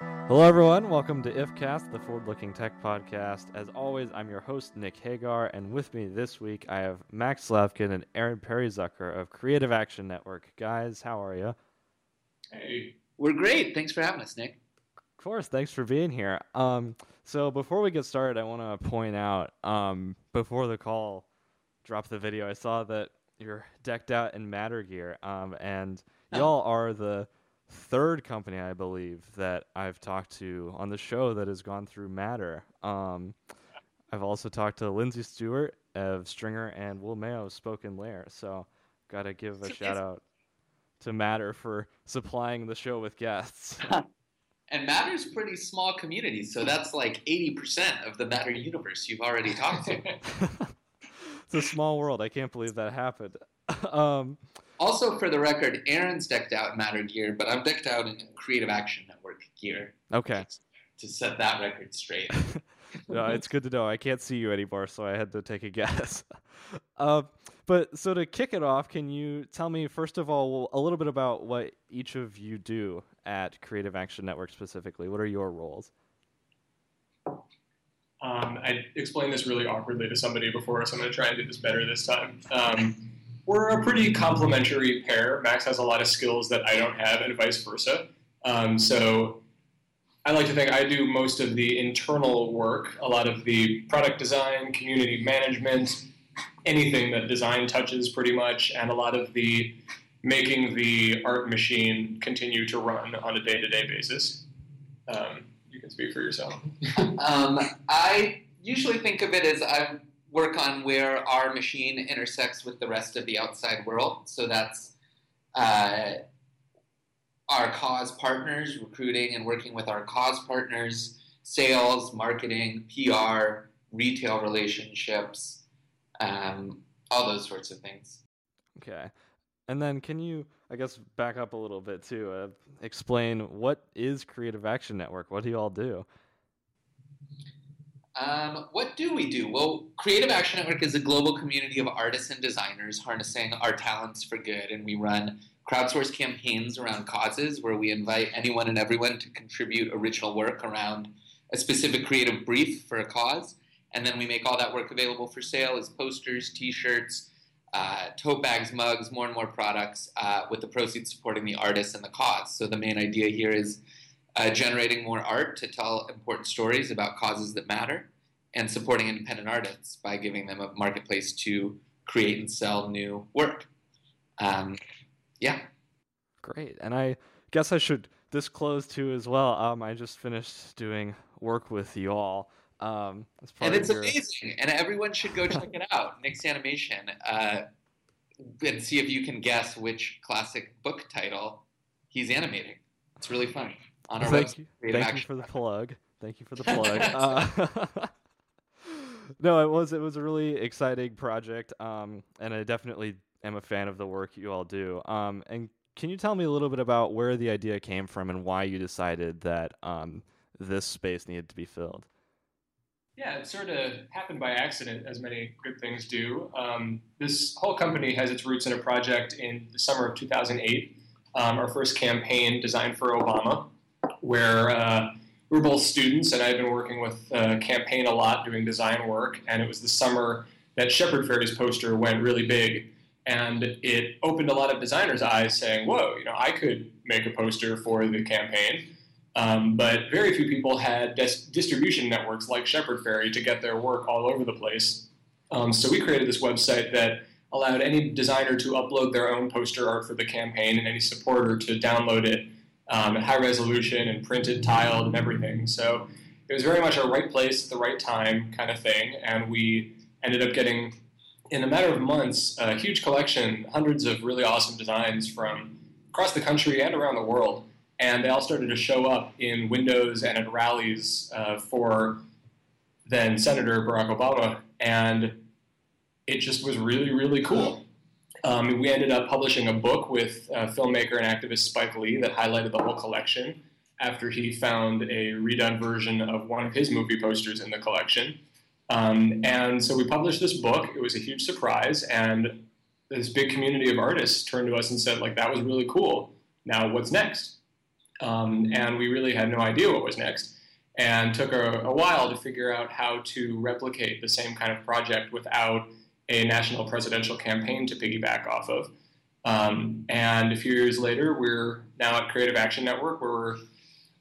Hello, everyone. Welcome to IFCast, the forward looking tech podcast. As always, I'm your host, Nick Hagar, and with me this week, I have Max Slavkin and Aaron Perry Zucker of Creative Action Network. Guys, how are you? Hey. We're great. Thanks for having us, Nick. Of course. Thanks for being here. Um, so, before we get started, I want to point out um, before the call dropped the video, I saw that you're decked out in Matter gear, um, and y'all are the third company, I believe, that I've talked to on the show that has gone through Matter. Um, I've also talked to Lindsay Stewart of Stringr and Will Mayo of Spoken Layer. So, got to give a So shout out to Matter for supplying the show with guests. And Matter's pretty small community, so that's like 80% of the Matter universe you've already talked to. it's a small world. I can't believe that happened. um, also, for the record, Aaron's decked out in Matter gear, but I'm decked out in Creative Action Network gear okay. to set that record straight. no, it's good to know. I can't see you anymore, so I had to take a guess. um, but so to kick it off, can you tell me first of all a little bit about what each of you do at Creative Action Network specifically? What are your roles? Um, I explained this really awkwardly to somebody before, so I'm going to try and do this better this time. Um, we're a pretty complementary pair. Max has a lot of skills that I don't have, and vice versa. Um, so I like to think I do most of the internal work, a lot of the product design, community management, anything that design touches pretty much, and a lot of the making the art machine continue to run on a day to day basis. Um, you can speak for yourself. um, I usually think of it as I work on where our machine intersects with the rest of the outside world. So that's uh, our cause partners, recruiting and working with our cause partners, sales, marketing, PR, retail relationships, um, all those sorts of things. Okay. And then can you, I guess, back up a little bit too? Uh, explain what is Creative Action Network? What do you all do? Um, what do we do? Well, Creative Action Network is a global community of artists and designers harnessing our talents for good, and we run crowdsourced campaigns around causes where we invite anyone and everyone to contribute original work around a specific creative brief for a cause, and then we make all that work available for sale as posters, T-shirts, uh, tote bags, mugs, more and more products, uh, with the proceeds supporting the artists and the cause. So the main idea here is uh, generating more art to tell important stories about causes that matter, and supporting independent artists by giving them a marketplace to create and sell new work. Um, yeah. Great. And I guess I should disclose too as well. Um, I just finished doing work with you all. Um, part And it's your- amazing, and everyone should go check it out. Nick's Animation, uh, and see if you can guess which classic book title he's animating. It's really fun. On our Thank website, you. Creative Thank you for the plug. Thank you for the plug. uh, no, it was it was a really exciting project, um, and I definitely am a fan of the work you all do. Um, and can you tell me a little bit about where the idea came from and why you decided that um, this space needed to be filled? Yeah, it sort of happened by accident, as many good things do. Um, this whole company has its roots in a project in the summer of 2008, um, our first campaign designed for Obama, where uh, we were both students, and I had been working with uh, campaign a lot, doing design work, and it was the summer that Shepard Fairey's poster went really big, and it opened a lot of designers' eyes, saying, "Whoa, you know, I could make a poster for the campaign." Um, but very few people had dis- distribution networks like Shepard Fairey to get their work all over the place. Um, so we created this website that allowed any designer to upload their own poster art for the campaign and any supporter to download it um, high resolution and printed, tiled and everything. So it was very much a right place at the right time kind of thing. And we ended up getting, in a matter of months, a huge collection, hundreds of really awesome designs from across the country and around the world and they all started to show up in windows and at rallies uh, for then Senator Barack Obama, and it just was really, really cool. Um, we ended up publishing a book with uh, filmmaker and activist Spike Lee that highlighted the whole collection after he found a redone version of one of his movie posters in the collection. Um, and so we published this book. It was a huge surprise, and this big community of artists turned to us and said, like, that was really cool. Now, what's next? Um, and we really had no idea what was next and took a, a, while to figure out how to replicate the same kind of project without a national presidential campaign to piggyback off of. Um, and a few years later, we're now at Creative Action Network, where we're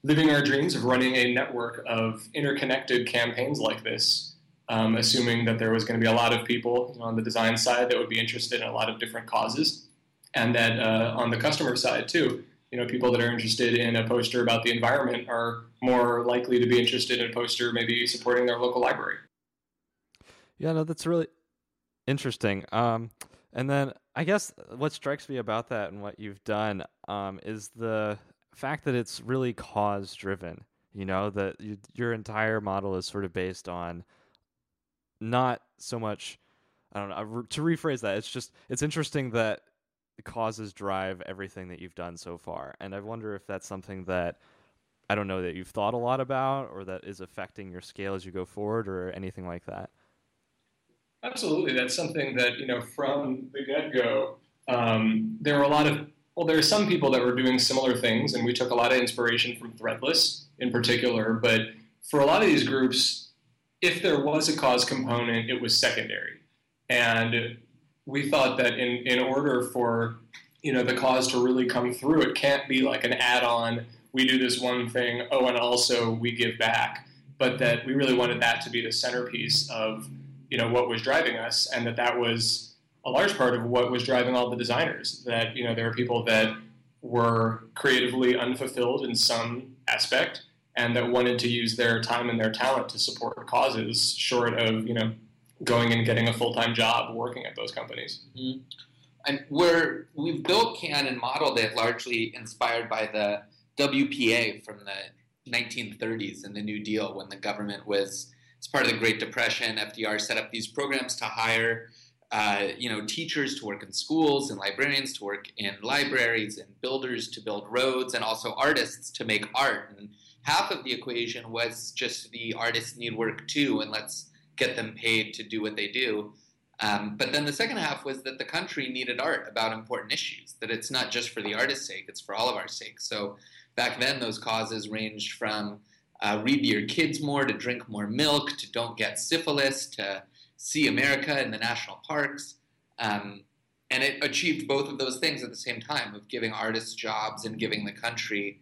living our dreams of running a network of interconnected campaigns like this, um, assuming that there was going to be a lot of people on the design side that would be interested in a lot of different causes, and that uh, on the customer side too, you know, people that are interested in a poster about the environment are more likely to be interested in a poster maybe supporting their local library. Yeah, no, that's really interesting. Um, and then I guess what strikes me about that and what you've done um, is the fact that it's really cause driven. You know that you, your entire model is sort of based on not so much. I don't know. To rephrase that, it's just it's interesting that causes drive everything that you've done so far, and I wonder if that's something that I don't know that you've thought a lot about or that is affecting your scale as you go forward or anything like that. Absolutely, that's something that you know from the get go. Um, there were a lot of well, there are some people that were doing similar things, and we took a lot of inspiration from Threadless in particular. But for a lot of these groups, if there was a cause component, it was secondary, and we thought that in in order for you know the cause to really come through, it can't be like an add-on. We do this one thing, oh, and also we give back. But that we really wanted that to be the centerpiece of you know what was driving us, and that that was a large part of what was driving all the designers. That you know there are people that were creatively unfulfilled in some aspect, and that wanted to use their time and their talent to support causes short of you know going and getting a full time job working at those companies. Mm-hmm. And we're we've built CAN and modeled it largely inspired by the WPA from the 1930s and the New Deal when the government was as part of the Great Depression, FDR set up these programs to hire, uh, you know, teachers to work in schools and librarians to work in libraries and builders to build roads and also artists to make art. And half of the equation was just the artists need work too, and let's get them paid to do what they do. Um, but then the second half was that the country needed art about important issues, that it's not just for the artist's sake, it's for all of our sake. So back then, those causes ranged from uh, read to your kids more, to drink more milk, to don't get syphilis, to see America in the national parks. Um, and it achieved both of those things at the same time of giving artists jobs and giving the country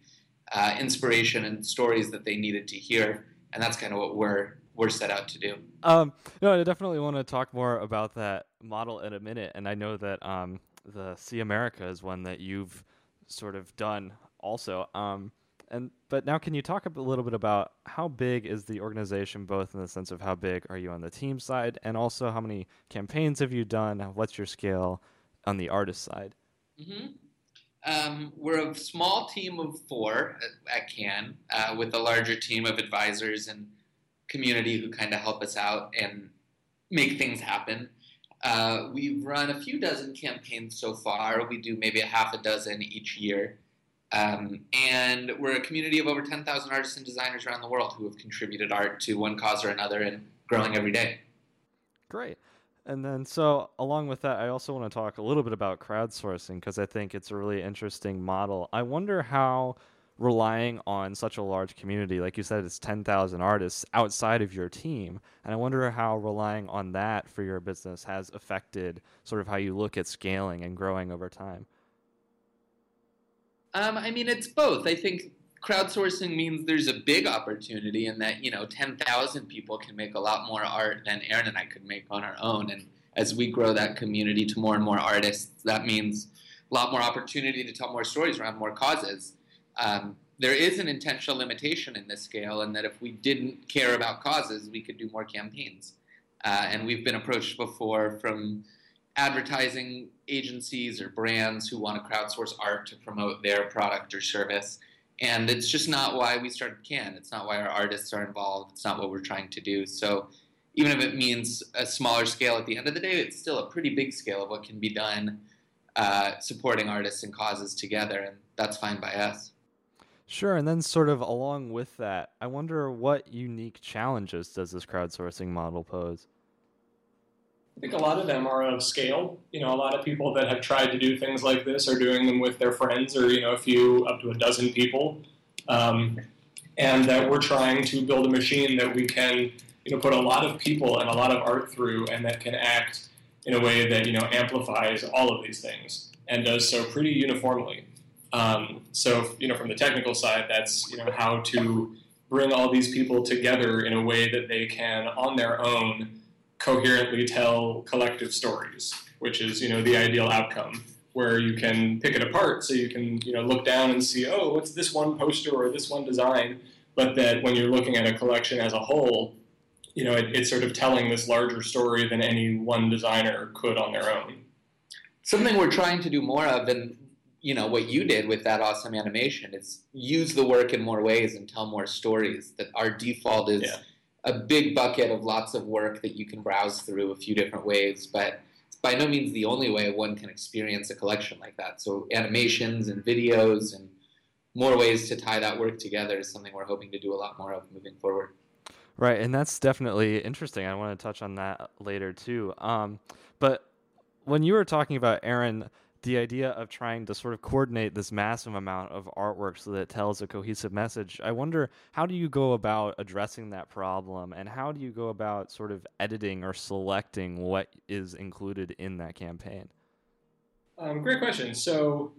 uh, inspiration and stories that they needed to hear. And that's kind of what we're we're set out to do. Um, no, I definitely want to talk more about that model in a minute. And I know that um, the See America is one that you've sort of done also. Um, and but now, can you talk a little bit about how big is the organization, both in the sense of how big are you on the team side, and also how many campaigns have you done? What's your scale on the artist side? Mm-hmm. Um, we're a small team of four at, CAN, uh, with a larger team of advisors and community who kind of help us out and make things happen. Uh, we've run a few dozen campaigns so far. We do maybe a half a dozen each year. Um, and we're a community of over 10,000 artists and designers around the world who have contributed art to one cause or another and growing every day. Great. And then, so along with that, I also want to talk a little bit about crowdsourcing because I think it's a really interesting model. I wonder how relying on such a large community, like you said, it's 10,000 artists outside of your team. And I wonder how relying on that for your business has affected sort of how you look at scaling and growing over time. Um, I mean, it's both. I think crowdsourcing means there's a big opportunity in that, you know, 10,000 people can make a lot more art than Aaron and I could make on our own. And as we grow that community to more and more artists, that means a lot more opportunity to tell more stories around more causes. Um, there is an intentional limitation in this scale, and that if we didn't care about causes, we could do more campaigns. Uh, and we've been approached before from advertising agencies or brands who want to crowdsource art to promote their product or service. And it's just not why we started CAN. It's not why our artists are involved. It's not what we're trying to do. So even if it means a smaller scale at the end of the day, it's still a pretty big scale of what can be done uh, supporting artists and causes together. And that's fine by us. Sure. And then, sort of along with that, I wonder what unique challenges does this crowdsourcing model pose? I think a lot of them are of scale. You know, a lot of people that have tried to do things like this are doing them with their friends or, you know, a few up to a dozen people. Um, and that we're trying to build a machine that we can, you know, put a lot of people and a lot of art through, and that can act in a way that you know amplifies all of these things and does so pretty uniformly. Um, so, you know, from the technical side, that's you know how to bring all these people together in a way that they can, on their own, coherently tell collective stories, which is you know the ideal outcome where you can pick it apart so you can you know look down and see oh what's this one poster or this one design but that when you're looking at a collection as a whole you know it, it's sort of telling this larger story than any one designer could on their own something we're trying to do more of and you know what you did with that awesome animation is use the work in more ways and tell more stories that our default is yeah. A big bucket of lots of work that you can browse through a few different ways but it's by no means the only way one can experience a collection like that. So animations and videos and more ways to tie that work together is something we're hoping to do a lot more of moving forward. Right, and that's definitely interesting. I want to touch on that later too. Um, but when you were talking about Aaron, the idea of trying to sort of coordinate this massive amount of artwork so that it tells a cohesive message, I wonder how do you go about addressing that problem and how do you go about sort of editing or selecting what is included in that campaign? Um, great question. So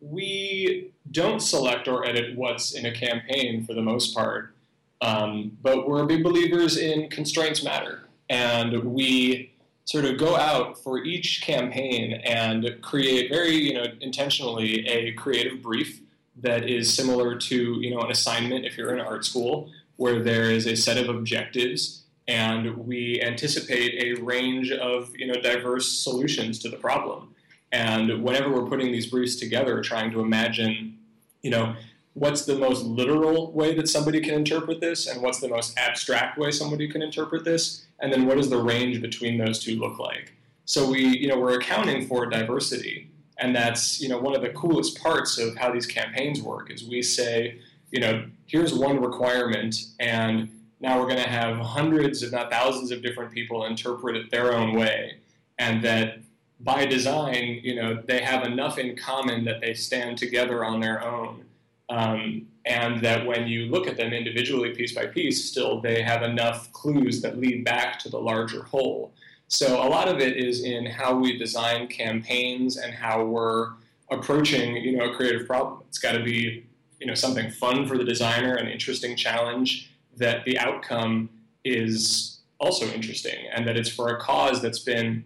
we don't select or edit what's in a campaign for the most part, um, but we're big believers in constraints matter. And we sort of go out for each campaign and create very, you know, intentionally a creative brief that is similar to, you know, an assignment if you're in art school, where there is a set of objectives and we anticipate a range of, you know, diverse solutions to the problem. And whenever we're putting these briefs together, trying to imagine, you know, what's the most literal way that somebody can interpret this and what's the most abstract way somebody can interpret this and then what does the range between those two look like? So we you know we're accounting for diversity and that's you know one of the coolest parts of how these campaigns work is we say you know here's one requirement and now we're going to have hundreds if not thousands of different people interpret it their own way and that by design you know they have enough in common that they stand together on their own um, and that when you look at them individually, piece by piece, still they have enough clues that lead back to the larger whole. So a lot of it is in how we design campaigns and how we're approaching, you know, a creative problem. It's got to be, you know, something fun for the designer, an interesting challenge that the outcome is also interesting, and that it's for a cause that's been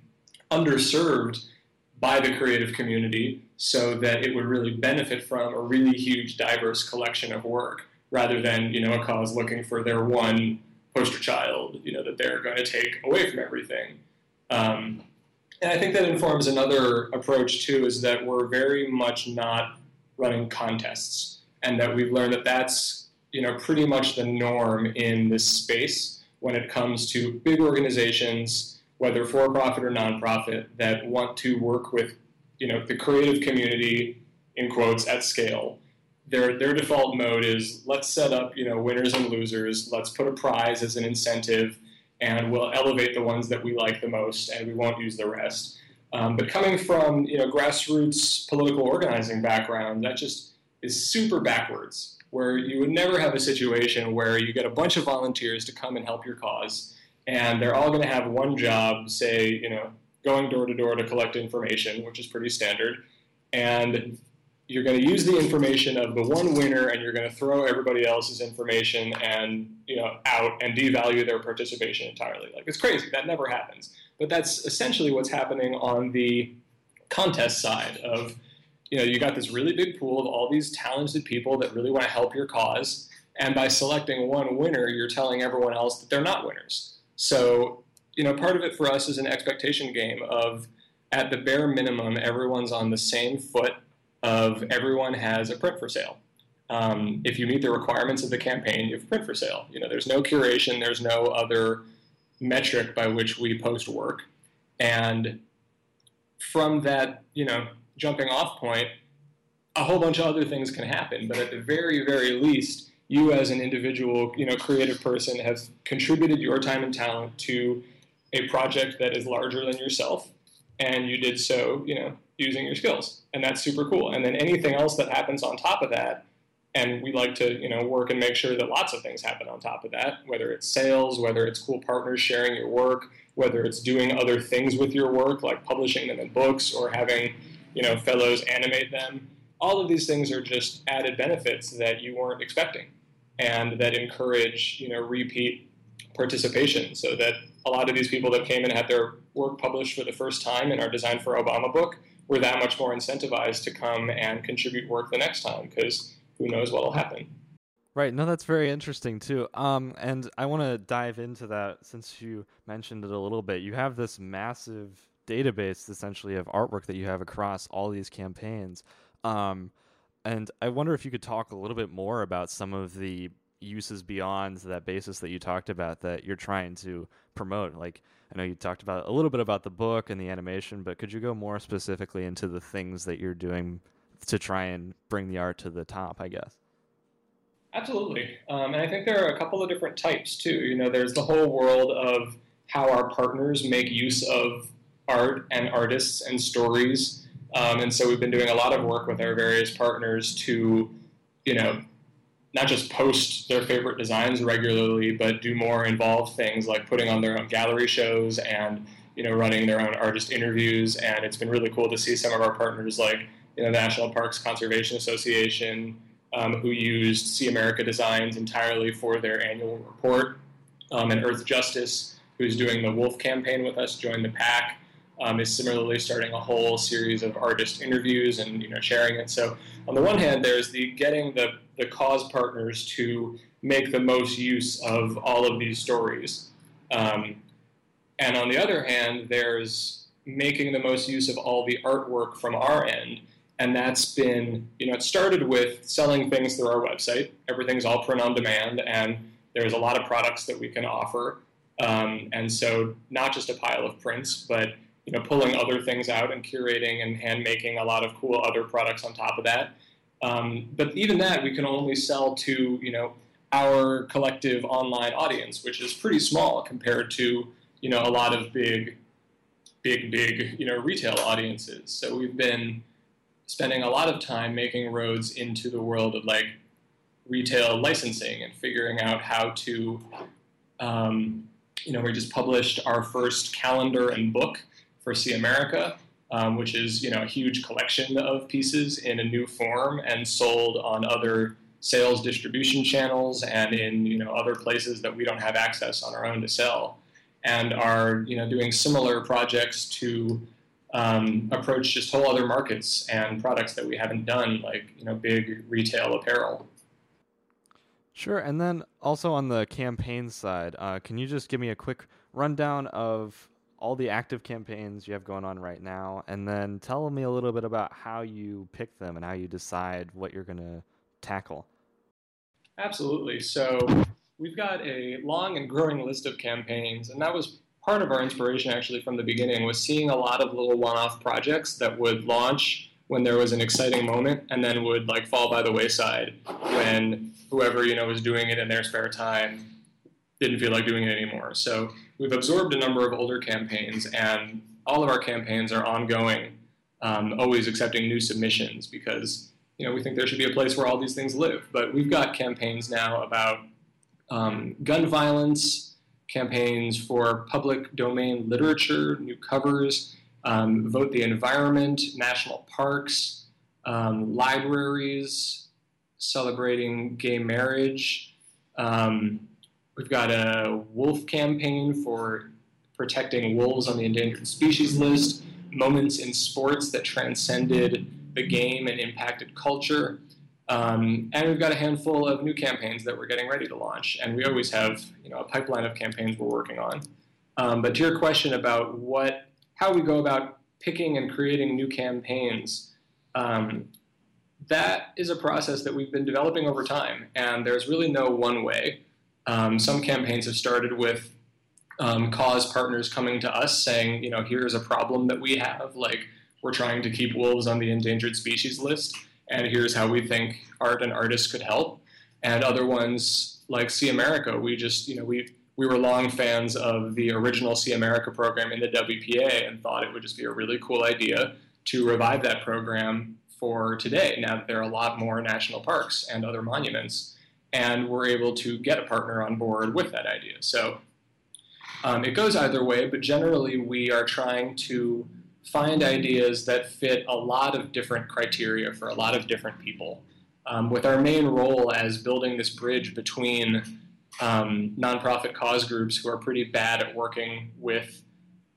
underserved by the creative community so that it would really benefit from a really huge, diverse collection of work rather than, you know, a cause looking for their one poster child, you know, that they're going to take away from everything. Um, and I think that informs another approach too, is that we're very much not running contests, and that we've learned that that's you know pretty much the norm in this space when it comes to big organizations, whether for profit or nonprofit, that want to work with you know the creative community in quotes at scale. Their their default mode is let's set up you know winners and losers. Let's put a prize as an incentive and we'll elevate the ones that we like the most and we won't use the rest. Um, but coming from you know grassroots political organizing background that just is super backwards where you would never have a situation where you get a bunch of volunteers to come and help your cause and they're all going to have one job say you know going door to door to collect information, which is pretty standard. And you're going to use the information of the one winner and you're going to throw everybody else's information and you know out and devalue their participation entirely. Like it's crazy. That never happens. But that's essentially what's happening on the contest side of you know you got this really big pool of all these talented people that really want to help your cause. And by selecting one winner you're telling everyone else that they're not winners. So you know, part of it for us is an expectation game of, at the bare minimum, everyone's on the same foot of everyone has a print for sale. Um, if you meet the requirements of the campaign, you have print for sale. You know, there's no curation, there's no other metric by which we post work, and from that, you know, jumping off point, a whole bunch of other things can happen. But at the very, very least, you as an individual, you know, creative person have contributed your time and talent to a project that is larger than yourself, and you did so, you know, using your skills, and that's super cool. And then anything else that happens on top of that, and we like to you know work and make sure that lots of things happen on top of that whether it's sales whether it's cool partners sharing your work whether it's doing other things with your work like publishing them in books or having you know fellows animate them all of these things are just added benefits that you weren't expecting and that encourage you know repeat participation so that a lot of these people that came and had their work published for the first time in our design for obama book were that much more incentivized to come and contribute work the next time because who knows what will happen. Right. No, that's very interesting too. Um, and I want to dive into that since you mentioned it a little bit. You have this massive database essentially of artwork that you have across all these campaigns. Um, and I wonder if you could talk a little bit more about some of the uses beyond that basis that you talked about that you're trying to promote. Like I know you talked about a little bit about the book and the animation, but could you go more specifically into the things that you're doing to try and bring the art to the top, I guess. Absolutely. Um, and I think there are a couple of different types too. You know, there's the whole world of how our partners make use of art and artists and stories. Um, and so we've been doing a lot of work with our various partners to, you know, not just post their favorite designs regularly, but do more involved things like putting on their own gallery shows and, you know, running their own artist interviews. And it's been really cool to see some of our partners like you know, National Parks Conservation Association, um, who used See America Designs entirely for their annual report, um, and Earthjustice, who's doing the Wolf campaign with us, Join the Pack, um, is similarly starting a whole series of artist interviews and you know sharing it. So on the one hand, there's the getting the the cause partners to make the most use of all of these stories, um, and on the other hand, there's making the most use of all the artwork from our end. And that's been you know it started with selling things through our website. Everything's all print on demand and there's a lot of products that we can offer. Um, and so not just a pile of prints but you know pulling other things out and curating and hand making a lot of cool other products on top of that um, but even that we can only sell to you know our collective online audience which is pretty small compared to you know a lot of big big big you know retail audiences. So we've been spending a lot of time making roads into the world of like retail licensing and figuring out how to um, you know we just published our first calendar and book for see america um, which is you know a huge collection of pieces in a new form and sold on other sales distribution channels and in you know other places that we don't have access on our own to sell and are you know doing similar projects to um, approach just whole other markets and products that we haven't done, like you know big retail apparel. Sure, and then also on the campaign side, uh, can you just give me a quick rundown of all the active campaigns you have going on right now, and then tell me a little bit about how you pick them and how you decide what you're going to tackle? Absolutely. So we've got a long and growing list of campaigns, and that was part of our inspiration actually from the beginning was seeing a lot of little one-off projects that would launch when there was an exciting moment and then would like fall by the wayside when whoever you know was doing it in their spare time didn't feel like doing it anymore so we've absorbed a number of older campaigns and all of our campaigns are ongoing um, always accepting new submissions because you know we think there should be a place where all these things live but we've got campaigns now about um, gun violence campaigns for public domain literature, new covers, um, Vote the Environment, national parks, um, libraries, celebrating gay marriage. Um, we've got a wolf campaign for protecting wolves on the endangered species list, moments in sports that transcended the game and impacted culture. Um, and we've got a handful of new campaigns that we're getting ready to launch, and we always have you know a pipeline of campaigns we're working on. Um, but to your question about what, how we go about picking and creating new campaigns, um, that is a process that we've been developing over time, and there's really no one way. Um, some campaigns have started with um, cause partners coming to us saying, you know, here's a problem that we have, like we're trying to keep wolves on the endangered species list and here's how we think art and artists could help. And other ones like See America, we just, you know, we we were long fans of the original See America program in the WPA and thought it would just be a really cool idea to revive that program for today now that there are a lot more national parks and other monuments. And we're able to get a partner on board with that idea. So um, it goes either way, but generally we are trying to find ideas that fit a lot of different criteria for a lot of different people. Um, with our main role as building this bridge between um, nonprofit cause groups who are pretty bad at working with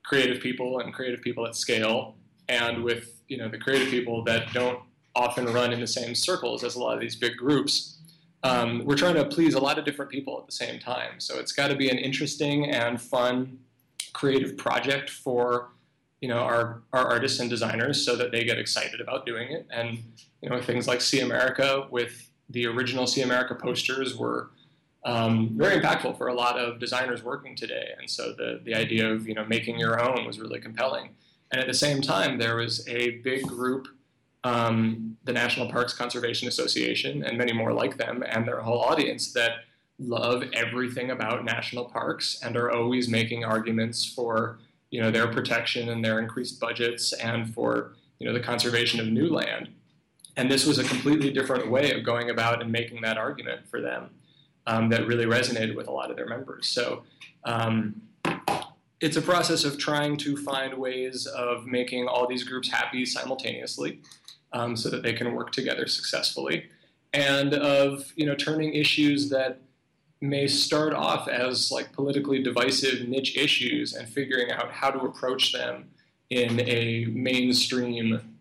creative people and creative people at scale, and with you know the creative people that don't often run in the same circles as a lot of these big groups. Um, we're trying to please a lot of different people at the same time. So it's got to be an interesting and fun creative project for you know our, our artists and designers so that they get excited about doing it. And you know things like See America with the original See America posters were um, very impactful for a lot of designers working today. And so the the idea of you know making your own was really compelling. And at the same time, there was a big group, um, the National Parks Conservation Association, and many more like them, and their whole audience that love everything about national parks and are always making arguments for you know their protection and their increased budgets and for you know the conservation of new land. And this was a completely different way of going about and making that argument for them um, that really resonated with a lot of their members. So um, it's a process of trying to find ways of making all these groups happy simultaneously um, so that they can work together successfully. And of you know turning issues that may start off as like politically divisive niche issues and figuring out how to approach them in a mainstream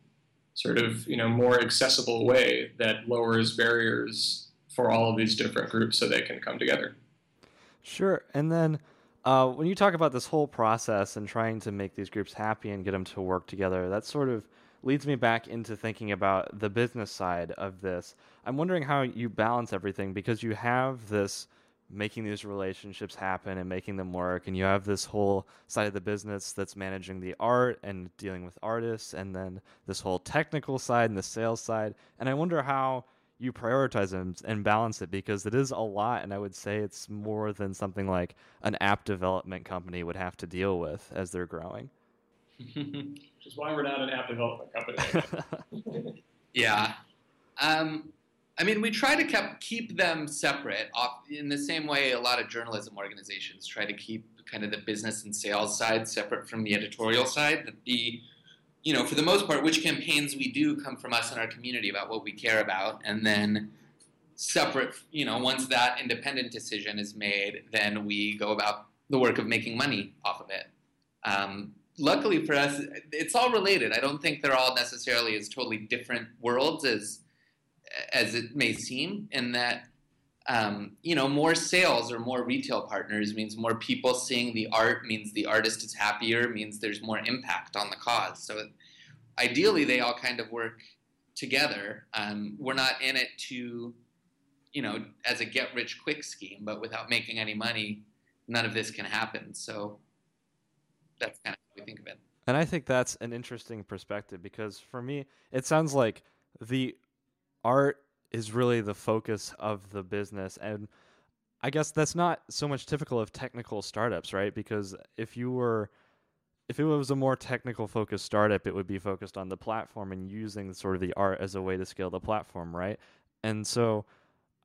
sort of you know more accessible way that lowers barriers for all of these different groups so they can come together. Sure. And then uh, when you talk about this whole process and trying to make these groups happy and get them to work together, that sort of leads me back into thinking about the business side of this. I'm wondering how you balance everything because you have this making these relationships happen and making them work, and you have this whole side of the business that's managing the art and dealing with artists, and then this whole technical side and the sales side. And I wonder how you prioritize them and balance it because it is a lot and i would say it's more than something like an app development company would have to deal with as they're growing which is why we're not an app development company. Yeah. Um, i mean we try to keep, keep them separate. In the same way a lot of journalism organizations try to keep kind of the business and sales side separate from the editorial side that the you know, for the most part, which campaigns we do come from us and our community about what we care about, and then separate, you know, once that independent decision is made, then we go about the work of making money off of it. Um, luckily for us, it's all related. I don't think they're all necessarily as totally different worlds as as it may seem, in that um, you know, more sales or more retail partners means more people seeing the art, means the artist is happier, means there's more impact on the cause. So ideally, they all kind of work together. Um, we're not in it to, you know, as a get rich quick scheme, but without making any money, none of this can happen. So that's kind of we think of it. And I think that's an interesting perspective because for me, it sounds like the art is really the focus of the business and I guess that's not so much typical of technical startups, right? Because if you were if it was a more technical focused startup, it would be focused on the platform and using sort of the art as a way to scale the platform, right? And so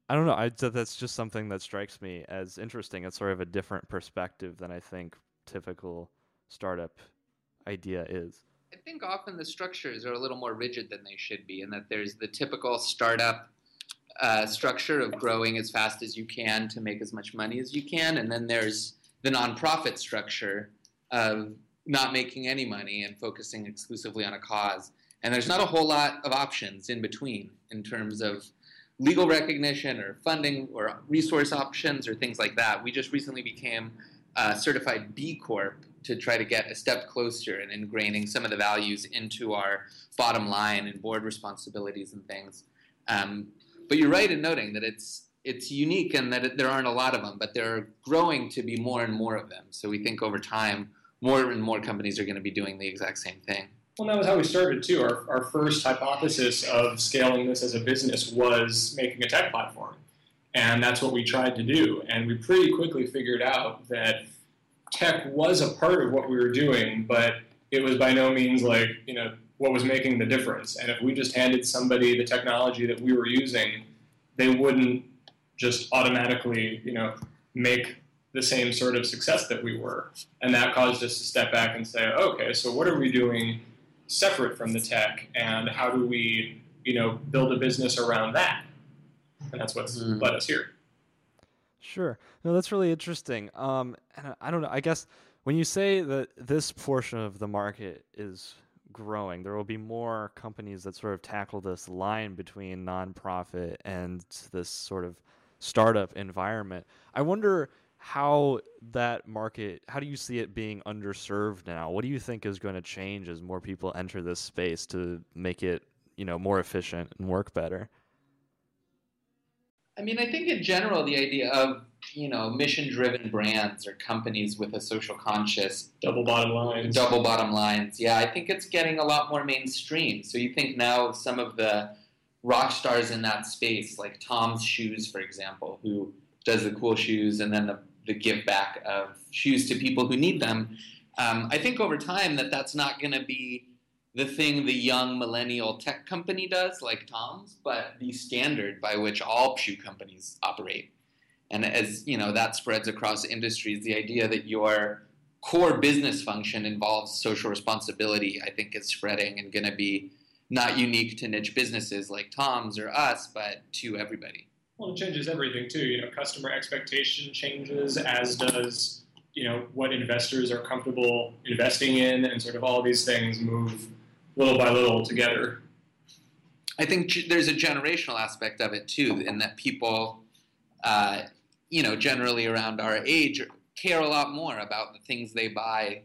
I don't know. I that's just something that strikes me as interesting. It's sort of a different perspective than I think typical startup idea is. I think often the structures are a little more rigid than they should be, and that there's the typical startup uh, structure of growing as fast as you can to make as much money as you can, and then there's the nonprofit structure of not making any money and focusing exclusively on a cause. And there's not a whole lot of options in between in terms of legal recognition or funding or resource options or things like that. We just recently became a certified B Corp to try to get a step closer in ingraining some of the values into our bottom line and board responsibilities and things. Um, but you're right in noting that it's it's unique and that it, there aren't a lot of them, but they're growing to be more and more of them. So we think over time, more and more companies are going to be doing the exact same thing. Well, that was how we started too. Our, our first hypothesis of scaling this as a business was making a tech platform. And that's what we tried to do. And we pretty quickly figured out that tech was a part of what we were doing, but it was by no means like, you know, what was making the difference. And if we just handed somebody the technology that we were using, they wouldn't just automatically, you know, make the same sort of success that we were. And that caused us to step back and say, okay, so what are we doing separate from the tech and how do we, you know, build a business around that? And that's what's mm. led us here. Sure. No, that's really interesting. Um, and I don't know. I guess when you say that this portion of the market is growing, there will be more companies that sort of tackle this line between nonprofit and this sort of startup environment. I wonder how that market how do you see it being underserved now what do you think is going to change as more people enter this space to make it you know more efficient and work better i mean i think in general the idea of you know mission driven brands or companies with a social conscious double bottom lines double bottom lines yeah i think it's getting a lot more mainstream so you think now some of the rock stars in that space like tom's shoes for example who does the cool shoes and then the the give back of shoes to people who need them. Um, I think over time that that's not going to be the thing the young millennial tech company does, like Tom's, but the standard by which all shoe companies operate. And as you know, that spreads across industries. The idea that your core business function involves social responsibility, I think, is spreading and going to be not unique to niche businesses like Tom's or us, but to everybody. Well, it changes everything too. You know, customer expectation changes, as does you know what investors are comfortable investing in, and sort of all these things move little by little together. I think there's a generational aspect of it too, in that people, uh, you know, generally around our age, care a lot more about the things they buy,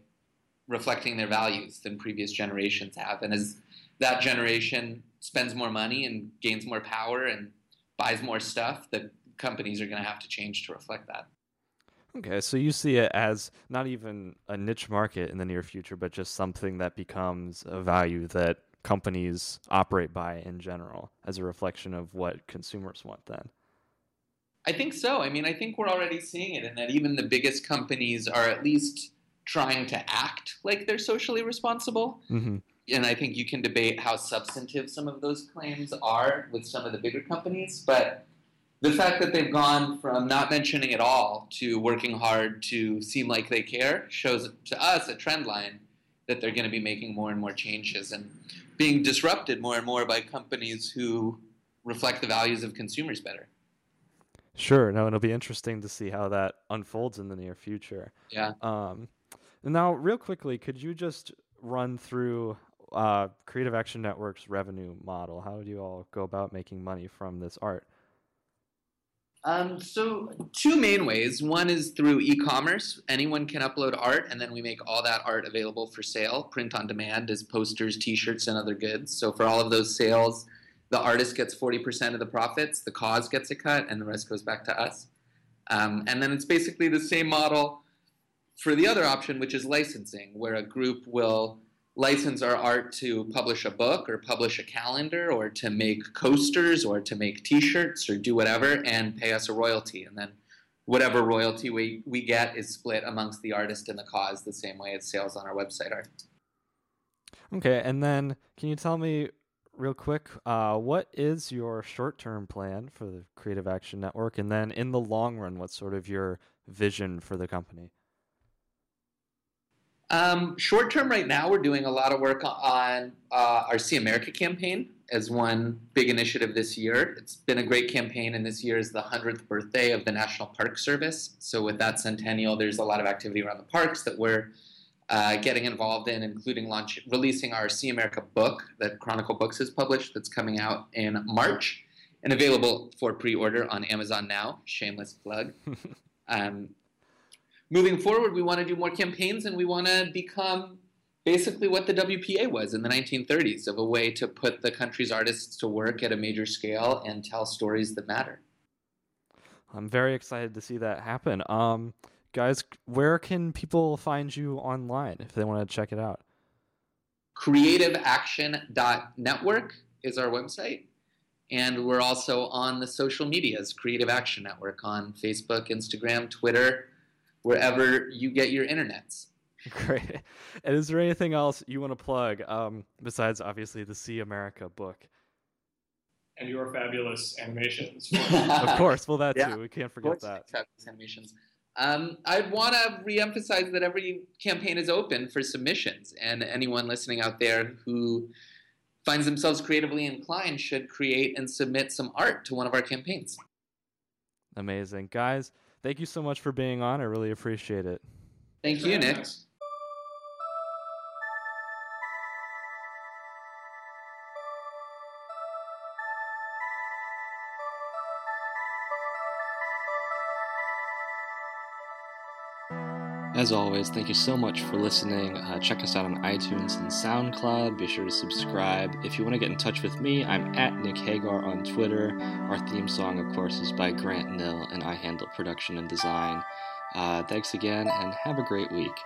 reflecting their values than previous generations have. And as that generation spends more money and gains more power and buys more stuff, that companies are going to have to change to reflect that. Okay, so you see it as not even a niche market in the near future, but just something that becomes a value that companies operate by in general as a reflection of what consumers want then. I think so. I mean, I think we're already seeing it in that even the biggest companies are at least trying to act like they're socially responsible. Mm-hmm and I think you can debate how substantive some of those claims are with some of the bigger companies, but the fact that they've gone from not mentioning at all to working hard to seem like they care shows to us a trend line that they're going to be making more and more changes and being disrupted more and more by companies who reflect the values of consumers better. Sure. No, it'll be interesting to see how that unfolds in the near future. Yeah. Um, now, real quickly, could you just run through uh, Creative Action Network's revenue model? How do you all go about making money from this art? Um, so two main ways. One is through e-commerce. Anyone can upload art, and then we make all that art available for sale, print on demand as posters, T-shirts, and other goods. So for all of those sales, the artist gets 40% of the profits, the cause gets a cut, and the rest goes back to us. Um, and then it's basically the same model for the other option, which is licensing, where a group will license our art to publish a book or publish a calendar or to make coasters or to make t-shirts or do whatever and pay us a royalty. And then whatever royalty we, we get is split amongst the artist and the cause the same way as sales on our website are okay and then can you tell me real quick uh, what is your short-term plan for the creative action network? And then in the long run what's sort of your vision for the company um, short term, right now, we're doing a lot of work on uh, our See America campaign as one big initiative this year. It's been a great campaign, and this year is the 100th birthday of the National Park Service. So, with that centennial, there's a lot of activity around the parks that we're uh, getting involved in, including launch, releasing our See America book that Chronicle Books has published that's coming out in March and available for pre order on Amazon now. Shameless plug. um, moving forward, we want to do more campaigns and we want to become basically what the WPA was in the 1930s of a way to put the country's artists to work at a major scale and tell stories that matter. I'm very excited to see that happen. Um, guys, where can people find you online if they want to check it out? CreativeAction.network is our website. And we're also on the social medias, Creative Action Network on Facebook, Instagram, Twitter, wherever you get your internets. Great. And is there anything else you want to plug um, besides obviously the See America book? And your fabulous animations. of course. Well, that Yeah. too. We can't forget that. Fabulous animations. Um, I'd want to reemphasize that every campaign is open for submissions, and anyone listening out there who finds themselves creatively inclined should create and submit some art to one of our campaigns. Amazing. Guys, thank you so much for being on. I really appreciate it. Thank you, Nick. As always, thank you so much for listening. Uh, check us out on iTunes and SoundCloud. Be sure to subscribe. If you want to get in touch with me, I'm at Nick Hagar on Twitter. Our theme song, of course, is by Grant Nil, and I handle production and design. Uh, thanks again, and have a great week.